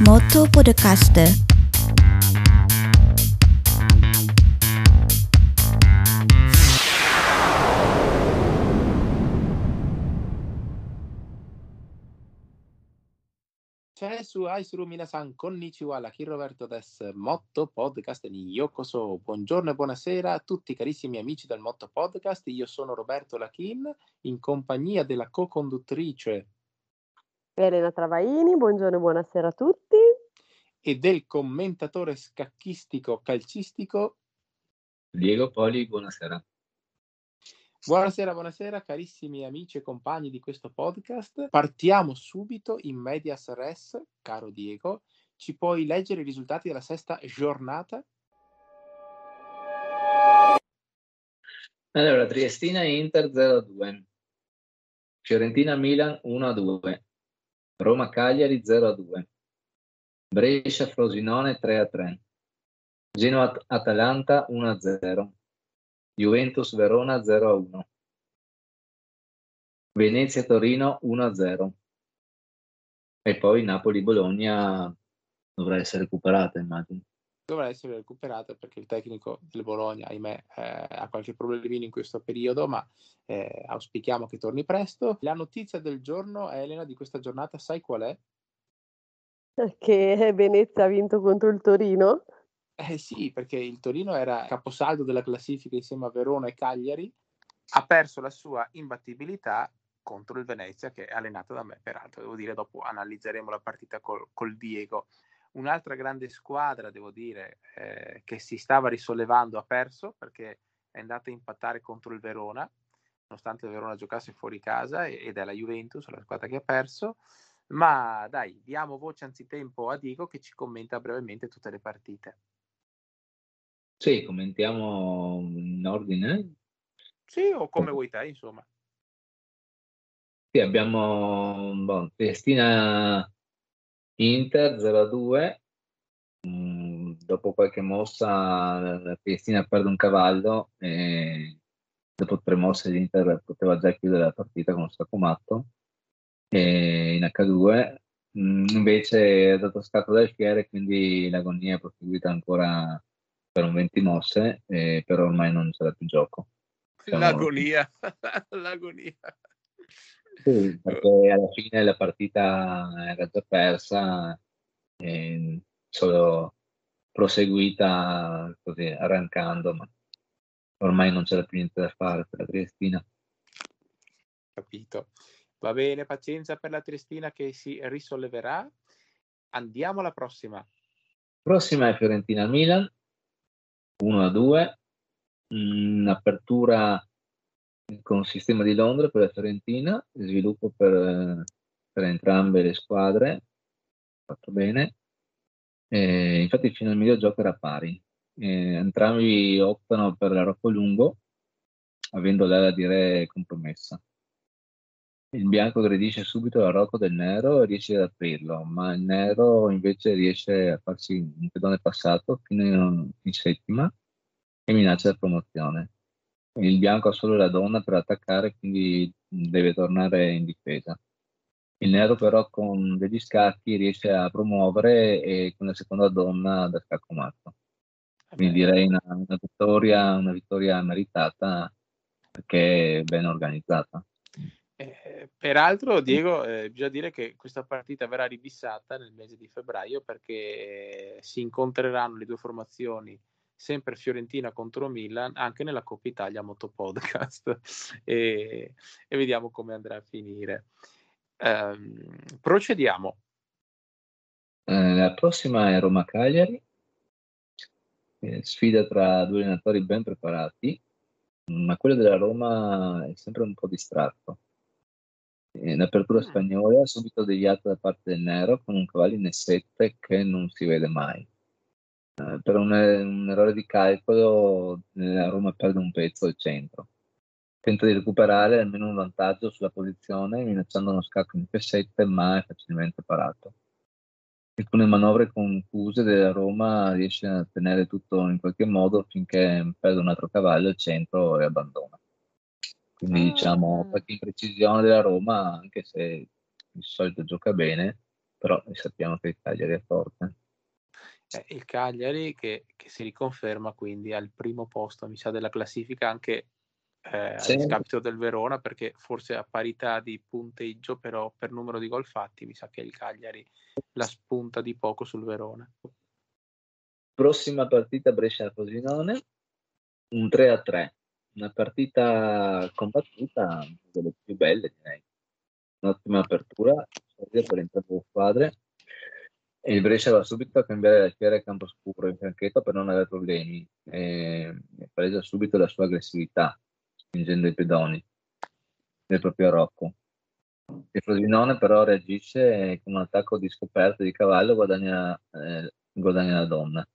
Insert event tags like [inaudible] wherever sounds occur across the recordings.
Moto Podcast. C'è su Aisuru Minasan, konnichiwa, la Roberto des Motto Podcast di Yokoso. Buongiorno e buonasera a tutti carissimi amici del Motto Podcast. Io sono Roberto Lachin, in compagnia della co-conduttrice Elena Travaini, buongiorno e buonasera a tutti. E del commentatore scacchistico calcistico Diego Poli, buonasera. Buonasera, buonasera carissimi amici e compagni di questo podcast. Partiamo subito in medias res, caro Diego. Ci puoi leggere i risultati della sesta giornata? Allora, Triestina Inter 0-2, Fiorentina Milan 1-2, Roma Cagliari 0-2, Brescia Frosinone 3-3, Genoa Atalanta 1-0, Juventus Verona 0-1. Venezia Torino 1-0. E poi Napoli Bologna dovrà essere recuperata, immagino. Dovrà essere recuperata perché il tecnico del Bologna, ahimè, eh, ha qualche problemino in questo periodo, ma eh, auspichiamo che torni presto. La notizia del giorno, Elena, di questa giornata, sai qual è? Che Venezia ha vinto contro il Torino. Eh sì, perché il Torino era caposaldo della classifica insieme a Verona e Cagliari, ha perso la sua imbattibilità contro il Venezia che è allenato da me, peraltro, devo dire, dopo analizzeremo la partita col, col Diego. Un'altra grande squadra, devo dire, eh, che si stava risollevando ha perso perché è andata a impattare contro il Verona, nonostante il Verona giocasse fuori casa ed è la Juventus, la squadra che ha perso. Ma dai, diamo voce anzitempo a Diego che ci commenta brevemente tutte le partite. Sì, commentiamo in ordine. Sì, o come vuoi te, insomma. Sì, abbiamo boh, Triestina Inter 0-2. Mm, dopo qualche mossa la Triestina perde un cavallo e dopo tre mosse l'Inter poteva già chiudere la partita con un sacco matto. E in H2 mm, invece è dato scatto dal fiere, quindi l'agonia è proseguita ancora per un 20 mosse, eh, però ormai non c'era più gioco. L'agonia, [laughs] l'agonia. Sì, [laughs] perché alla fine la partita era già persa, eh, solo proseguita così arrancando, ma ormai non c'era più niente da fare per la Triestina. Capito. Va bene, pazienza per la Triestina che si risolleverà. Andiamo alla prossima. Prossima è Fiorentina-Milan. 1 a 2, un'apertura con il sistema di Londra per la Fiorentina, sviluppo per, per entrambe le squadre, fatto bene. E infatti fino al medio gioco era pari. E entrambi optano per l'arocco lungo, avendo l'ala di re compromessa. Il bianco aggredisce subito l'arocco del nero e riesce ad aprirlo, ma il nero invece riesce a farsi un pedone passato fino in, in settima e minaccia la promozione. Il bianco ha solo la donna per attaccare, quindi deve tornare in difesa. Il nero però con degli scacchi riesce a promuovere e con la seconda donna da scacco matto. Quindi direi una, una, vittoria, una vittoria meritata perché ben organizzata. Eh, peraltro, Diego, eh, bisogna dire che questa partita verrà ribissata nel mese di febbraio perché si incontreranno le due formazioni, sempre Fiorentina contro Milan, anche nella Coppa Italia Moto Podcast [laughs] e, e vediamo come andrà a finire. Um, procediamo. Eh, la prossima è Roma Cagliari, eh, sfida tra due allenatori ben preparati, ma quello della Roma è sempre un po' distratto in apertura mm. spagnola subito deviata da parte del nero con un cavallo in E7 che non si vede mai. Eh, per un, un, errore di calcolo la Roma perde un pezzo al centro. Tenta di recuperare almeno un vantaggio sulla posizione minacciando uno scacco in F7 ma è facilmente parato. Alcune manovre confuse della Roma riesce a tenere tutto in qualche modo finché perde un altro cavallo al centro e abbandona. Quindi diciamo qualche imprecisione della Roma, anche se di solito gioca bene, però sappiamo che il Cagliari è forte. Eh, il Cagliari che, che, si riconferma quindi al primo posto, mi sa, della classifica anche eh, sì. a discapito del Verona, perché forse a parità di punteggio, però per numero di gol fatti, mi sa che il Cagliari la spunta di poco sul Verona. Prossima partita Brescia-Frosinone, un 3 a 3, una partita combattuta, delle più belle direi. Un'ottima apertura per entrambe le squadre e il Brescia va subito a cambiare la schiera a campo scuro in fianchetto per non avere problemi e palesa subito la sua aggressività spingendo i pedoni del proprio Rocco. Il Frosinone però reagisce con un attacco di scoperta di cavallo guadagna, eh, guadagna la donna.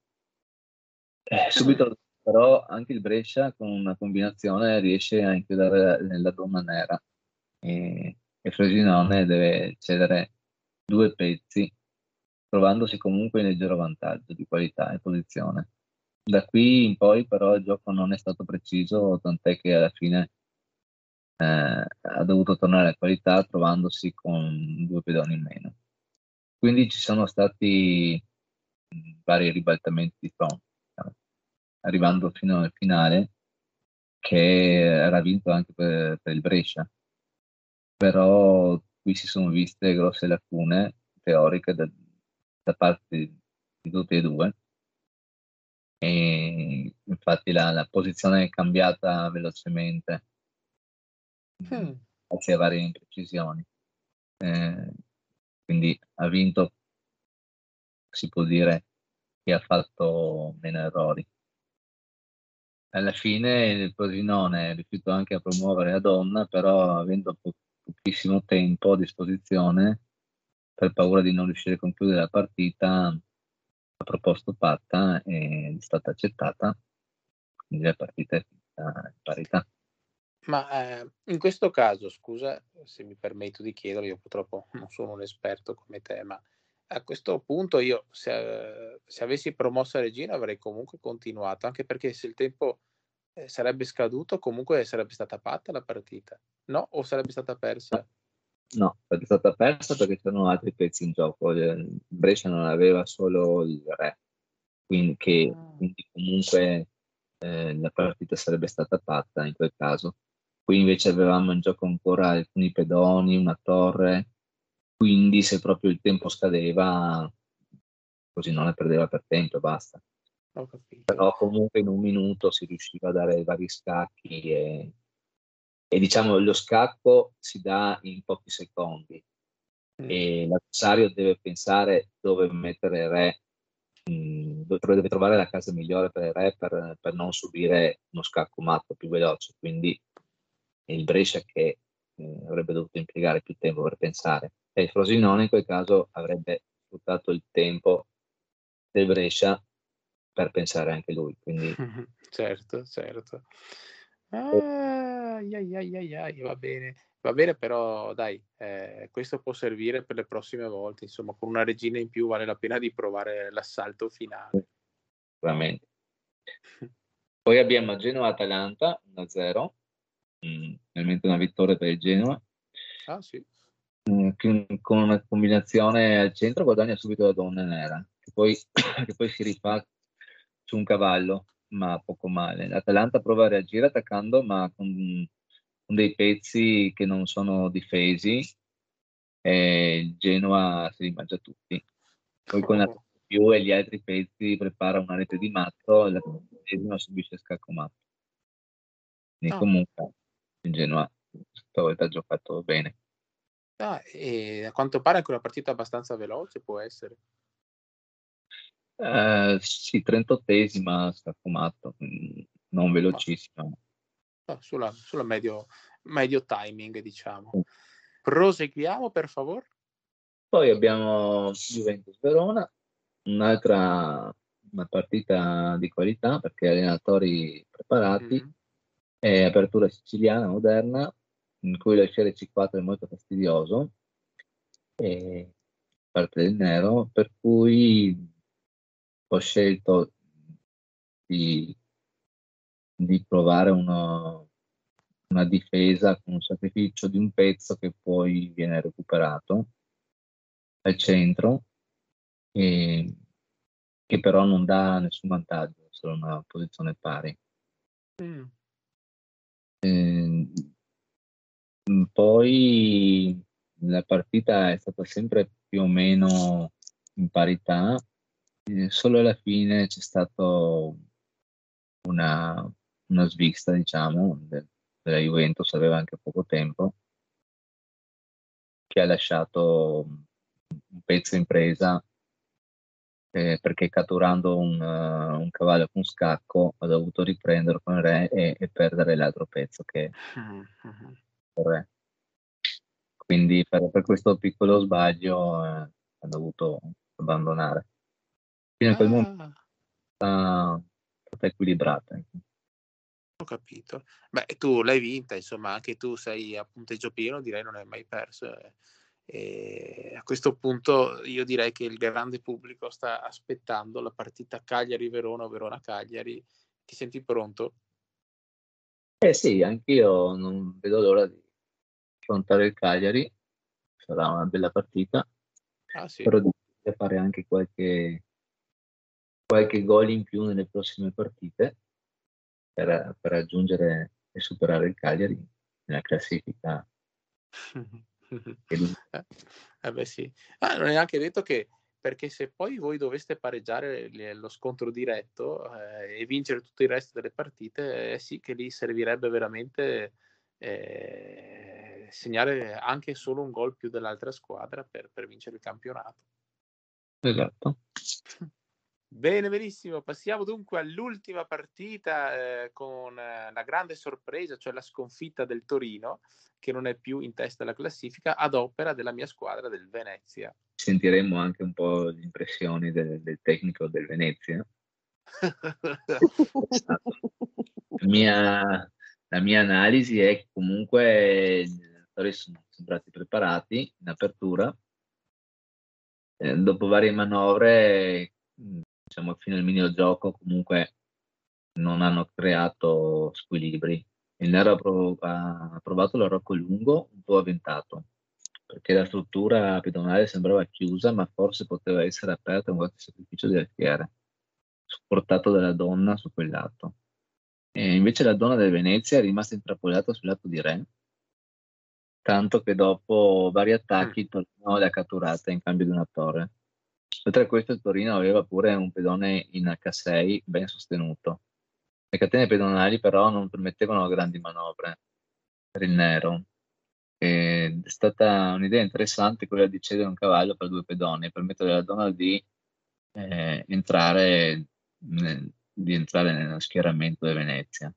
Eh, subito però anche il Brescia con una combinazione riesce a inchiodare la donna nera e il Frosinone deve cedere due pezzi trovandosi comunque in leggero vantaggio di qualità e posizione. Da qui in poi però il gioco non è stato preciso, tant'è che alla fine eh, ha dovuto tornare a qualità trovandosi con due pedoni in meno. Quindi ci sono stati vari ribaltamenti di fronte, diciamo, arrivando fino al finale che era vinto anche per, per il Brescia. Però qui si sono viste grosse lacune teoriche da, da parte di tutti e due. E infatti la, la posizione è cambiata velocemente hmm. grazie a varie imprecisioni. Eh, quindi ha vinto, si può dire, che ha fatto meno errori. Alla fine il Frosinone è riuscito anche a promuovere la donna, però avendo po- pochissimo tempo a disposizione, per paura di non riuscire a concludere la partita, ha proposto Patta e è stata accettata, quindi la partita è finita in parità. Ma eh, in questo caso, scusa se mi permetto di chiederlo, io purtroppo non sono un esperto come te, ma a questo punto io se, se avessi promosso a Regina avrei comunque continuato, anche perché se il tempo eh, sarebbe scaduto comunque sarebbe stata fatta la partita, no? O sarebbe stata persa? No, è stata persa perché c'erano altri pezzi in gioco. Il Brescia non aveva solo il re, quindi, che, ah. quindi comunque eh, la partita sarebbe stata fatta in quel caso. Qui invece avevamo in gioco ancora alcuni pedoni, una torre, quindi se proprio il tempo scadeva, così non ne perdeva per tempo e basta. Però comunque in un minuto si riusciva a dare vari scacchi e e diciamo lo scacco si dà in pochi secondi mm. e l'avversario deve pensare dove mettere il re, mh, deve trovare la casa migliore per il re per, per, non subire uno scacco matto più veloce. Quindi il Brescia che eh, avrebbe dovuto impiegare più tempo per pensare e il Frosinone in quel caso avrebbe sfruttato il tempo del Brescia per pensare anche lui. Quindi... [laughs] certo, certo. Ah, ai, ai, ai, va bene. Va bene, però dai, eh, questo può servire per le prossime volte. Insomma, con una regina in più vale la pena di provare l'assalto finale. Sicuramente. Poi abbiamo Genoa-Atalanta 1-0, mm, finalmente una vittoria per il Genoa. Ah, sì. Mm, con una combinazione al centro guadagna subito la donna nera, che poi, [coughs] che poi si rifà su un cavallo ma poco male. L'Atalanta prova a reagire attaccando, ma con, con dei pezzi che non sono difesi e il Genoa si li mangia tutti. Poi con la più e gli altri pezzi prepara una rete di matto e la Genoa subisce scacco matto. Quindi no. comunque il Genoa stavolta ha giocato bene. Ah, e a quanto pare anche una partita abbastanza veloce può essere. Eh, sì, 38esima scafumato, non velocissima. No, sulla, sulla medio, medio, timing, diciamo. Proseguiamo, per favore. Poi abbiamo Juventus Verona, un'altra una partita di qualità perché allenatori preparati, mm-hmm. è apertura siciliana moderna, in cui la serie C4 è molto fastidioso, e parte del nero, per cui ho scelto di, di provare uno, una difesa con un sacrificio di un pezzo che poi viene recuperato al centro, e, che però non dà nessun vantaggio, solo una posizione pari. Mm. Eh, poi la partita è stata sempre più o meno in parità, eh, solo alla fine c'è stato una, una svista, diciamo, de, della Juventus, aveva anche poco tempo, che ha lasciato un pezzo in presa eh, perché catturando un, uh, un, cavallo con scacco ha dovuto riprenderlo con il re e, e perdere l'altro pezzo che è il re. Quindi per, per, questo piccolo sbaglio eh, ha dovuto abbandonare. Fino a quel ah. momento è stata equilibrata. Ho capito. Beh, tu l'hai vinta, insomma, anche tu sei a punteggio pieno, direi non hai mai perso. Eh. E a questo punto io direi che il grande pubblico sta aspettando la partita Cagliari-Verona o Verona-Cagliari. Ti senti pronto? Eh sì, anch'io non vedo l'ora di affrontare il Cagliari, sarà una bella partita, ah, sì. però di fare anche qualche, qualche gol in più nelle prossime partite per, per raggiungere e superare il Cagliari nella classifica. [laughs] eh, eh beh sì, ah, non è neanche detto che perché se poi voi doveste pareggiare lo scontro diretto eh, e vincere tutto il resto delle partite, eh, sì che lì servirebbe veramente eh, segnare anche solo un gol più dell'altra squadra per, per vincere il campionato. Esatto. [laughs] Bene, benissimo. Passiamo dunque all'ultima partita eh, con eh, la grande sorpresa, cioè la sconfitta del Torino, che non è più in testa alla classifica, ad opera della mia squadra del Venezia. Sentiremo anche un po' le impressioni del, del tecnico del Venezia. [laughs] la, mia, la mia analisi è che comunque i giocatori sono sembrati preparati in apertura. Eh, dopo varie manovre diciamo, fino al minimo gioco comunque non hanno creato squilibri. Il Nero ha, prov- ha provato l'arrocco lungo, un po' avventato, perché la struttura pedonale sembrava chiusa, ma forse poteva essere aperta con qualche sacrificio di alfiere, supportato dalla donna su quel lato. E invece la donna del Venezia è rimasta intrappolata sul lato di Re, tanto che dopo vari attacchi tornò le ha catturate in cambio di una torre. Oltre a questo il Torino aveva pure un pedone in H6 ben sostenuto. Le catene pedonali però non permettevano grandi manovre per il nero. è stata un'idea interessante quella di cedere un cavallo per due pedoni e permettere alla donna di, eh, entrare, di entrare nello schieramento di Venezia.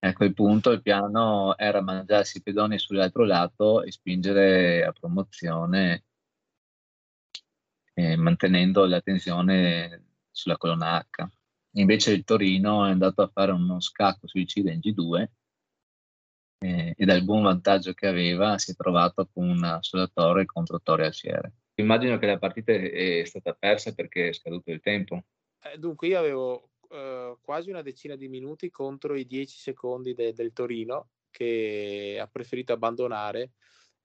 A quel punto il piano era mangiarsi i pedoni sull'altro lato e spingere a promozione eh, mantenendo la tensione sulla colonna H. Invece il Torino è andato a fare uno scacco suicida in G2 eh, e dal buon vantaggio che aveva si è trovato con una sola torre contro torre alfiere. Immagino che la partita è stata persa perché è scaduto il tempo. Eh, dunque io avevo eh, quasi una decina di minuti contro i 10 secondi de- del Torino che ha preferito abbandonare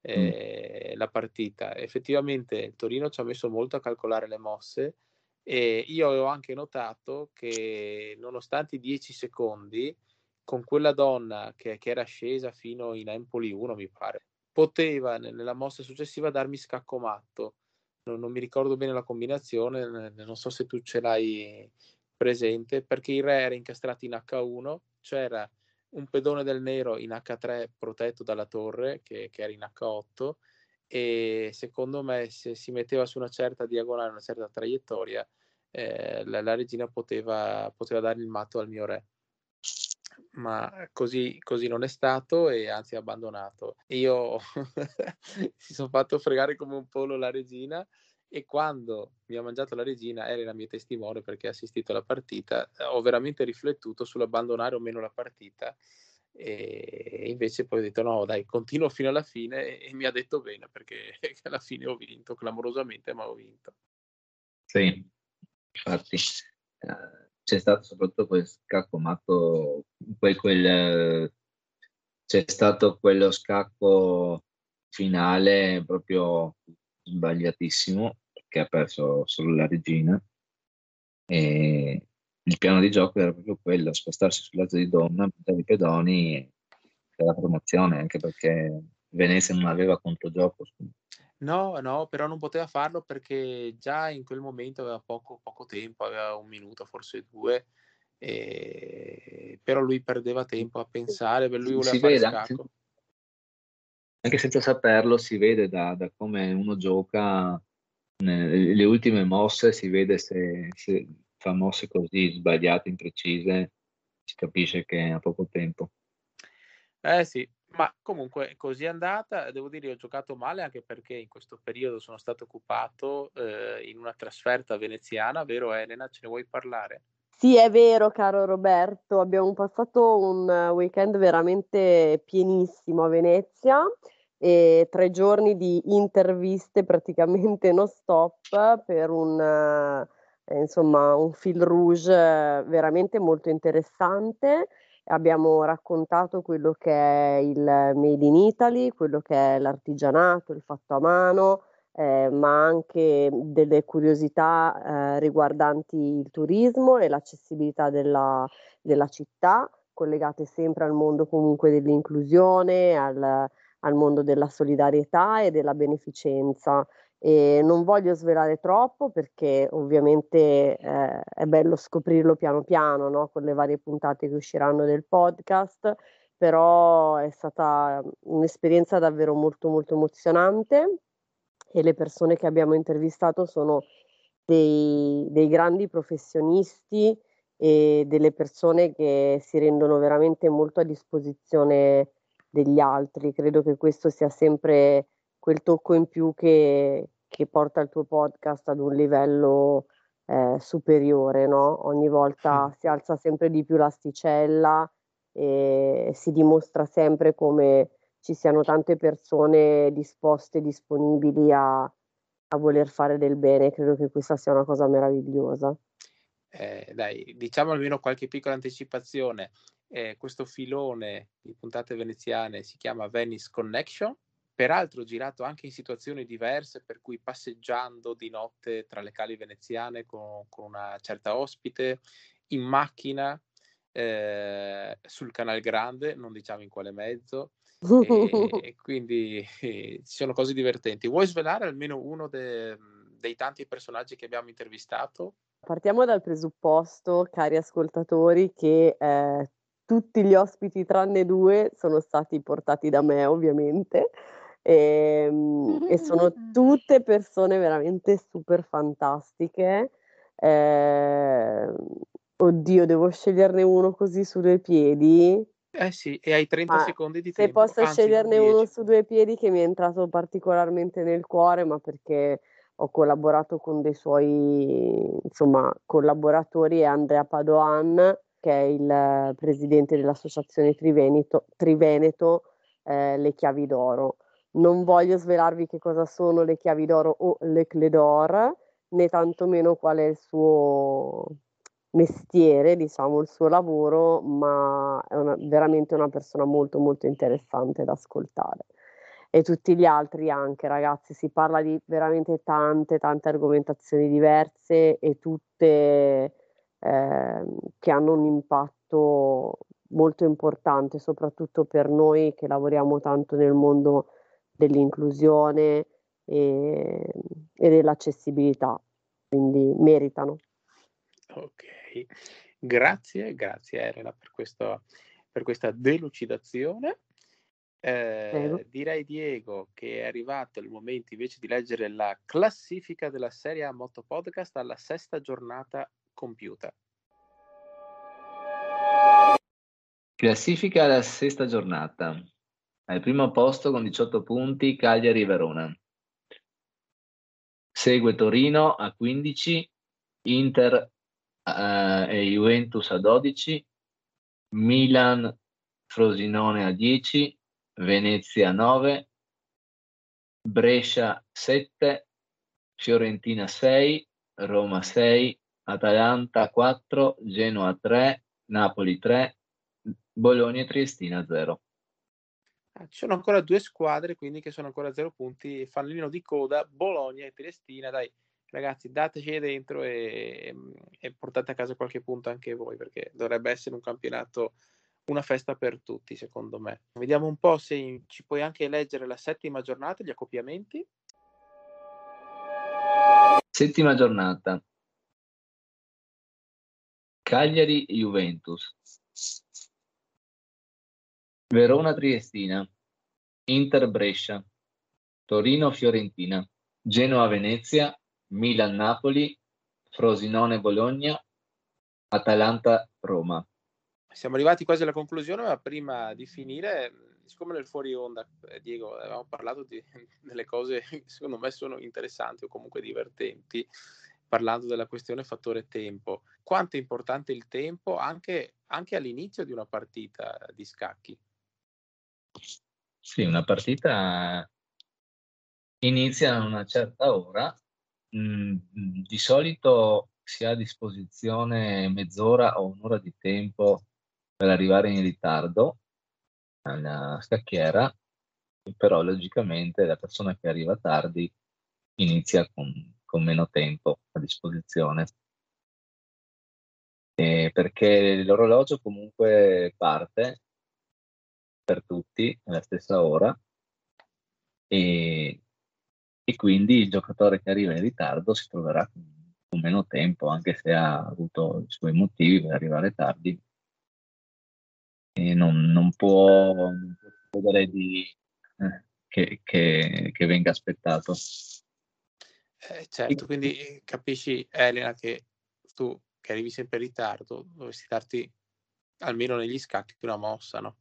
Mm. eh, la partita. Effettivamente il Torino ci ha messo molto a calcolare le mosse e io avevo anche notato che nonostante i 10 secondi, con quella donna che, che, era scesa fino in Empoli 1, mi pare, poteva nella mossa successiva darmi scacco matto. Non, non mi ricordo bene la combinazione, non so se tu ce l'hai presente, perché il re era incastrato in H1, c'era un pedone del nero in H3 protetto dalla torre che, che, era in H8 e secondo me se si metteva su una certa diagonale, una certa traiettoria, eh, la, la, regina poteva, poteva dare il matto al mio re. Ma così, così non è stato e anzi abbandonato. Io [laughs] si sono fatto fregare come un pollo la regina e quando mi ha mangiato la regina era la mia testimone perché ha assistito alla partita, ho veramente riflettuto sull'abbandonare o meno la partita. E invece poi ho detto no dai continuo fino alla fine e, mi ha detto bene perché [laughs] alla fine ho vinto clamorosamente ma ho vinto. Sì infatti eh, c'è stato soprattutto quel scacco quel, quel, c'è stato quello scacco finale proprio sbagliatissimo perché ha perso solo la regina e il piano di gioco era proprio quello, spostarsi sul lato di Donna, puntare i pedoni per la promozione, anche perché Venezia non aveva controgioco. No, no, però non poteva farlo perché già in quel momento aveva poco, poco tempo, aveva un minuto, forse due, e... però lui perdeva tempo a pensare, lui voleva si fare vede, scacco. Anche senza saperlo si vede da, da come uno gioca le ultime mosse, si vede se, se fa mosse così sbagliate, imprecise, si capisce che ha poco tempo. Eh sì, ma comunque così è andata. Devo dire, ho giocato male anche perché in questo periodo sono stato occupato eh, in una trasferta veneziana, vero Elena? Ce ne vuoi parlare? Sì, è vero, caro Roberto. Abbiamo passato un weekend veramente pienissimo a Venezia e tre giorni di interviste praticamente [laughs] non stop per un, eh, insomma, un fil rouge veramente molto interessante. Abbiamo raccontato quello che è il Made in Italy, quello che è l'artigianato, il fatto a mano, eh, ma anche delle curiosità eh, riguardanti il turismo e l'accessibilità della, della, città, collegate sempre al mondo comunque dell'inclusione, al, al mondo della solidarietà e della beneficenza. E non voglio svelare troppo perché ovviamente eh, è bello scoprirlo piano piano no? con le varie puntate che usciranno del podcast, però è stata un'esperienza davvero molto molto emozionante e le persone che abbiamo intervistato sono dei, dei grandi professionisti e delle persone che si rendono veramente molto a disposizione degli altri. Credo che questo sia sempre quel tocco in più che, che porta il tuo podcast ad un livello eh, superiore, no? Ogni volta si alza sempre di più l'asticella e si dimostra sempre come ci siano tante persone disposte, disponibili a, a voler fare del bene. Credo che questa sia una cosa meravigliosa. Eh, dai, diciamo almeno qualche piccola anticipazione. Eh, questo filone di puntate veneziane si chiama Venice Connection peraltro girato anche in situazioni diverse, per cui passeggiando di notte tra le cali veneziane con, con una certa ospite, in macchina eh, sul Canal Grande, non diciamo in quale mezzo, e, e [laughs] quindi eh, ci sono cose divertenti. Vuoi svelare almeno uno de, dei tanti personaggi che abbiamo intervistato? Partiamo dal presupposto, cari ascoltatori, che eh, tutti gli ospiti tranne due sono stati portati da me, ovviamente. E, ehm, e sono tutte persone veramente super fantastiche. Eh, oddio, devo sceglierne uno così su due piedi. Eh sì, e hai 30 ma secondi di tempo. Se posso Anzi, sceglierne 10. uno su due piedi che mi è entrato particolarmente nel cuore, ma perché ho collaborato con dei suoi insomma, collaboratori, è Andrea Padoan, che è il presidente dell'associazione Triveneto, Triveneto eh, Le Chiavi d'Oro. Non voglio svelarvi che cosa sono le chiavi d'oro o le clé d'or, né tantomeno qual è il suo mestiere, diciamo, il suo lavoro, ma è una, veramente una persona molto molto interessante da ascoltare. E tutti gli altri anche, ragazzi, si parla di veramente tante, tante argomentazioni diverse e tutte eh, che hanno un impatto molto importante, soprattutto per noi che lavoriamo tanto nel mondo dell'inclusione e, e dell'accessibilità, quindi meritano. Ok, grazie, grazie Elena per, questo, per questa delucidazione. Eh, direi Diego che è arrivato il momento invece di leggere la classifica della serie a Moto Podcast alla sesta giornata compiuta. Classifica alla sesta giornata. Al primo posto con 18 punti Cagliari-Verona. Segue Torino a 15, Inter uh, e Juventus a 12, Milan, Frosinone a 10, Venezia a 9, Brescia 7, Fiorentina 6, Roma 6, Atalanta 4, Genoa 3, Napoli 3, Bologna e Triestina 0. Ah, ci sono ancora due squadre, quindi che sono ancora a zero punti. Fanalino di coda, Bologna e Triestina. Dai, ragazzi, dateci dentro e, e, portate a casa qualche punto anche voi, perché dovrebbe essere un campionato, una festa per tutti, secondo me. Vediamo un po' se ci puoi anche leggere la settima giornata, gli accoppiamenti. Settima giornata. Genoa Venezia. Milan Napoli. Frosinone Bologna. Atalanta Roma. Siamo arrivati quasi alla conclusione, ma prima di finire, siccome nel fuori onda, eh, Diego, avevamo parlato di, [laughs] delle cose che secondo me sono interessanti o comunque divertenti, parlando della questione fattore tempo. Quanto è importante il tempo anche, anche all'inizio di una partita di scacchi? Sì, una partita inizia a una certa ora, mm, di solito si ha a disposizione mezz'ora o un'ora di tempo per arrivare in ritardo alla scacchiera, però logicamente la persona che arriva tardi inizia con con meno tempo a disposizione. E perché l'orologio comunque parte per tutti alla stessa ora e, e, quindi il giocatore che arriva in ritardo si troverà con, con, meno tempo, anche se ha avuto i suoi motivi per arrivare tardi e non, non può, chiedere di, eh, che, che, che venga aspettato. Eh, certo, quindi capisci Elena che tu che arrivi sempre in ritardo dovresti darti almeno negli scacchi una mossa, no?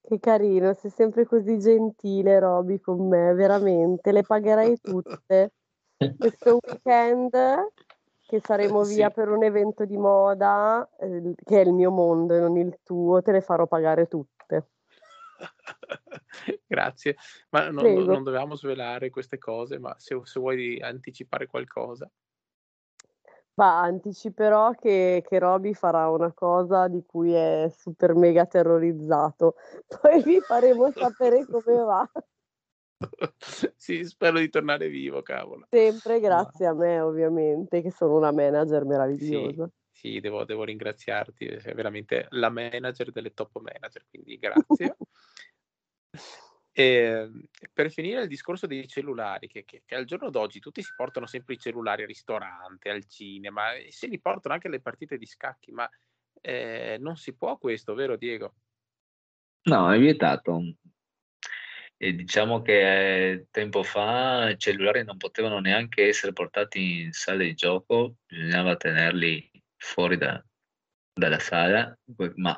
Che carino, sei sempre così gentile Roby con me, veramente, le pagherei tutte. [laughs] Questo weekend che saremo via per un evento di moda, eh, che è il mio mondo e non il tuo, te le farò pagare tutte. [laughs] Grazie, ma non, non, dovevamo svelare queste cose, ma se, se vuoi anticipare qualcosa. Ma anticiperò che, che Roby farà una cosa di cui è super mega terrorizzato, [laughs] poi vi faremo sapere come va. [laughs] sì, spero di tornare vivo, cavolo. Sempre grazie ma... a me, ovviamente, che sono una manager meravigliosa. Sì, sì devo, devo, ringraziarti, sei veramente la manager delle top manager, quindi grazie. E, [laughs] ehm, per finire il discorso dei cellulari, che, che, che, al giorno d'oggi tutti si portano sempre i cellulari al ristorante, al cinema, e se li portano anche alle partite di scacchi, ma eh, non si può questo, vero Diego? No, è vietato. E diciamo che eh, tempo fa i cellulari non potevano neanche essere portati in sala di gioco, bisognava tenerli fuori da, dalla sala, ma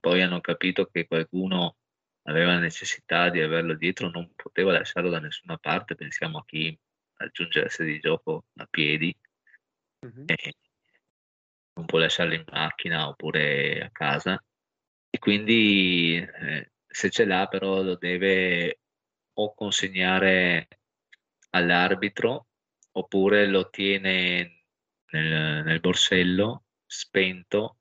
poi hanno capito che qualcuno aveva la necessità di averlo dietro, non poteva lasciarlo da nessuna parte, pensiamo a chi la sede di gioco a piedi, mm-hmm. non può lasciarlo in macchina oppure a casa, e quindi eh, se ce l'ha però lo deve o consegnare all'arbitro oppure lo tiene nel, nel borsello spento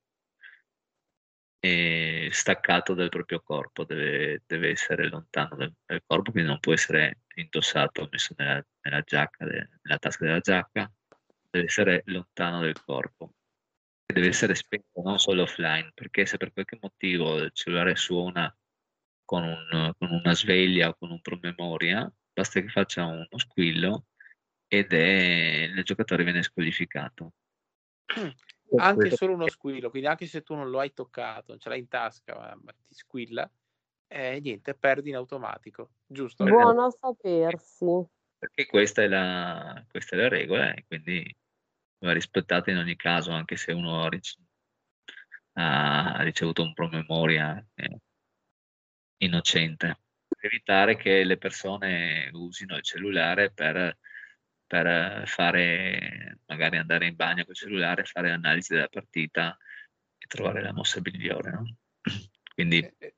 e staccato dal proprio corpo, deve, deve essere lontano dal, dal, corpo, quindi non può essere indossato, messo nella, nella giacca, nella tasca della giacca, deve essere lontano dal corpo. Deve essere spento non solo offline, perché se per qualche motivo il cellulare suona con, un, con una sveglia o con un promemoria, basta che faccia uno squillo ed è, il giocatore viene squalificato. anche solo uno squillo, quindi anche se tu non lo hai toccato, non ce l'hai in tasca, ma, ma ti squilla, eh, niente, perdi in automatico, giusto? Buono a sapersi. Perché questa è la, questa è la regola e quindi va rispettata in ogni caso, anche se uno ha, rice- ha ricevuto un promemoria eh, innocente. Per evitare che le persone usino il cellulare per per fare, magari andare in bagno col cellulare, fare l'analisi della partita e trovare la mossa migliore. No? [clears throat] Quindi eh,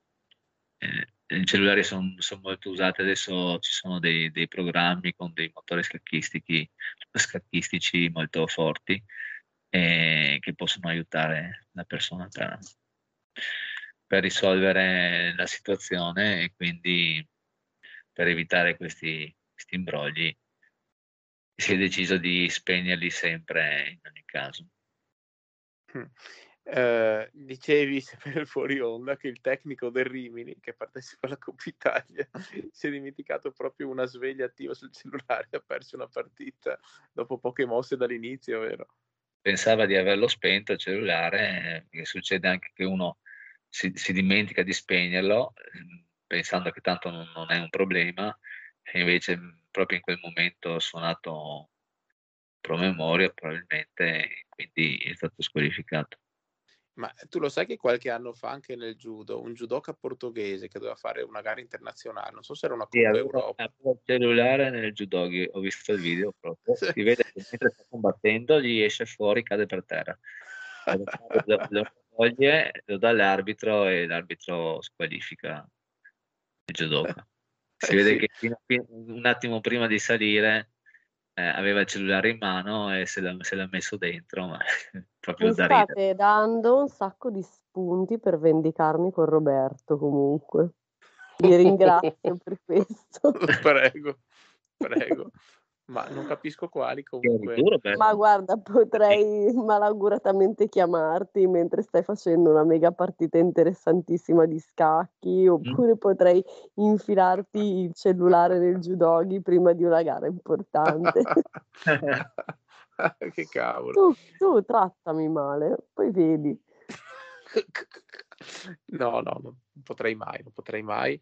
eh. eh, i cellulari sono son molto usati, adesso ci sono dei, dei programmi con dei motori scacchistici, scacchistici molto forti eh, che possono aiutare la persona per, per risolvere la situazione e quindi per evitare questi, questi imbrogli si è deciso di spegnerli sempre in ogni caso. Eh, dicevi sempre fuori onda che il tecnico del Rimini che partecipa alla Coppa Italia [laughs] si è dimenticato proprio una sveglia attiva sul cellulare e [laughs] ha perso una partita dopo poche mosse dall'inizio, vero? Pensava di averlo spento il cellulare, eh, succede anche che uno si, si, dimentica di spegnerlo pensando che tanto non, non, è un problema e invece proprio in quel momento ha suonato promemoria probabilmente quindi è stato squalificato. Ma tu lo sai che qualche anno fa anche nel judo, un judoka portoghese che doveva fare una gara internazionale, non so se era una Coppa sì, Europa. il cellulare nel judogi, ho visto il video proprio, sì. si vede che mentre sta combattendo gli esce fuori, cade per terra. Lo, lo toglie, lo dà all'arbitro e l'arbitro squalifica il judoka. Si vede che un attimo prima di salire eh, aveva il cellulare in mano e se l'ha, se l'ha messo dentro, ma [laughs] proprio Mi da state ridere. dando un sacco di spunti per vendicarmi con Roberto comunque. Vi ringrazio per questo. [laughs] prego, prego ma non capisco quali comunque. Ma guarda, potrei malauguratamente chiamarti mentre stai facendo una mega partita interessantissima di scacchi, mm. oppure mm. potrei infilarti il cellulare nel judogi prima di una gara importante. [laughs] che cavolo. Tu, tu trattami male, poi vedi. [laughs] no, no, non potrei mai, non potrei mai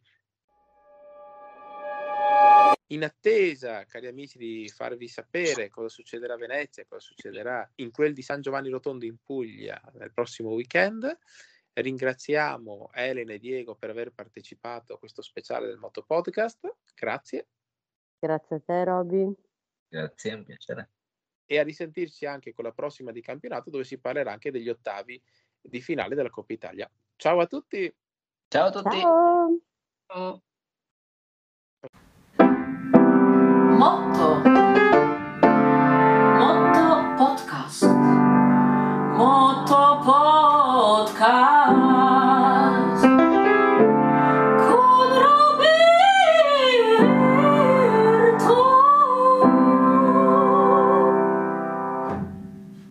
in attesa, cari amici, di farvi sapere cosa succederà a Venezia, cosa succederà in quel di San Giovanni Rotondo in Puglia nel prossimo weekend, ringraziamo Elena e Diego per aver partecipato a questo speciale del Moto Podcast. Grazie. Grazie a te, Roby. Grazie, è un piacere. E a risentirci anche con la prossima di campionato, dove si parlerà anche degli ottavi di finale della Coppa Italia. Ciao a tutti. Ciao a tutti. Ciao. Ciao. Motto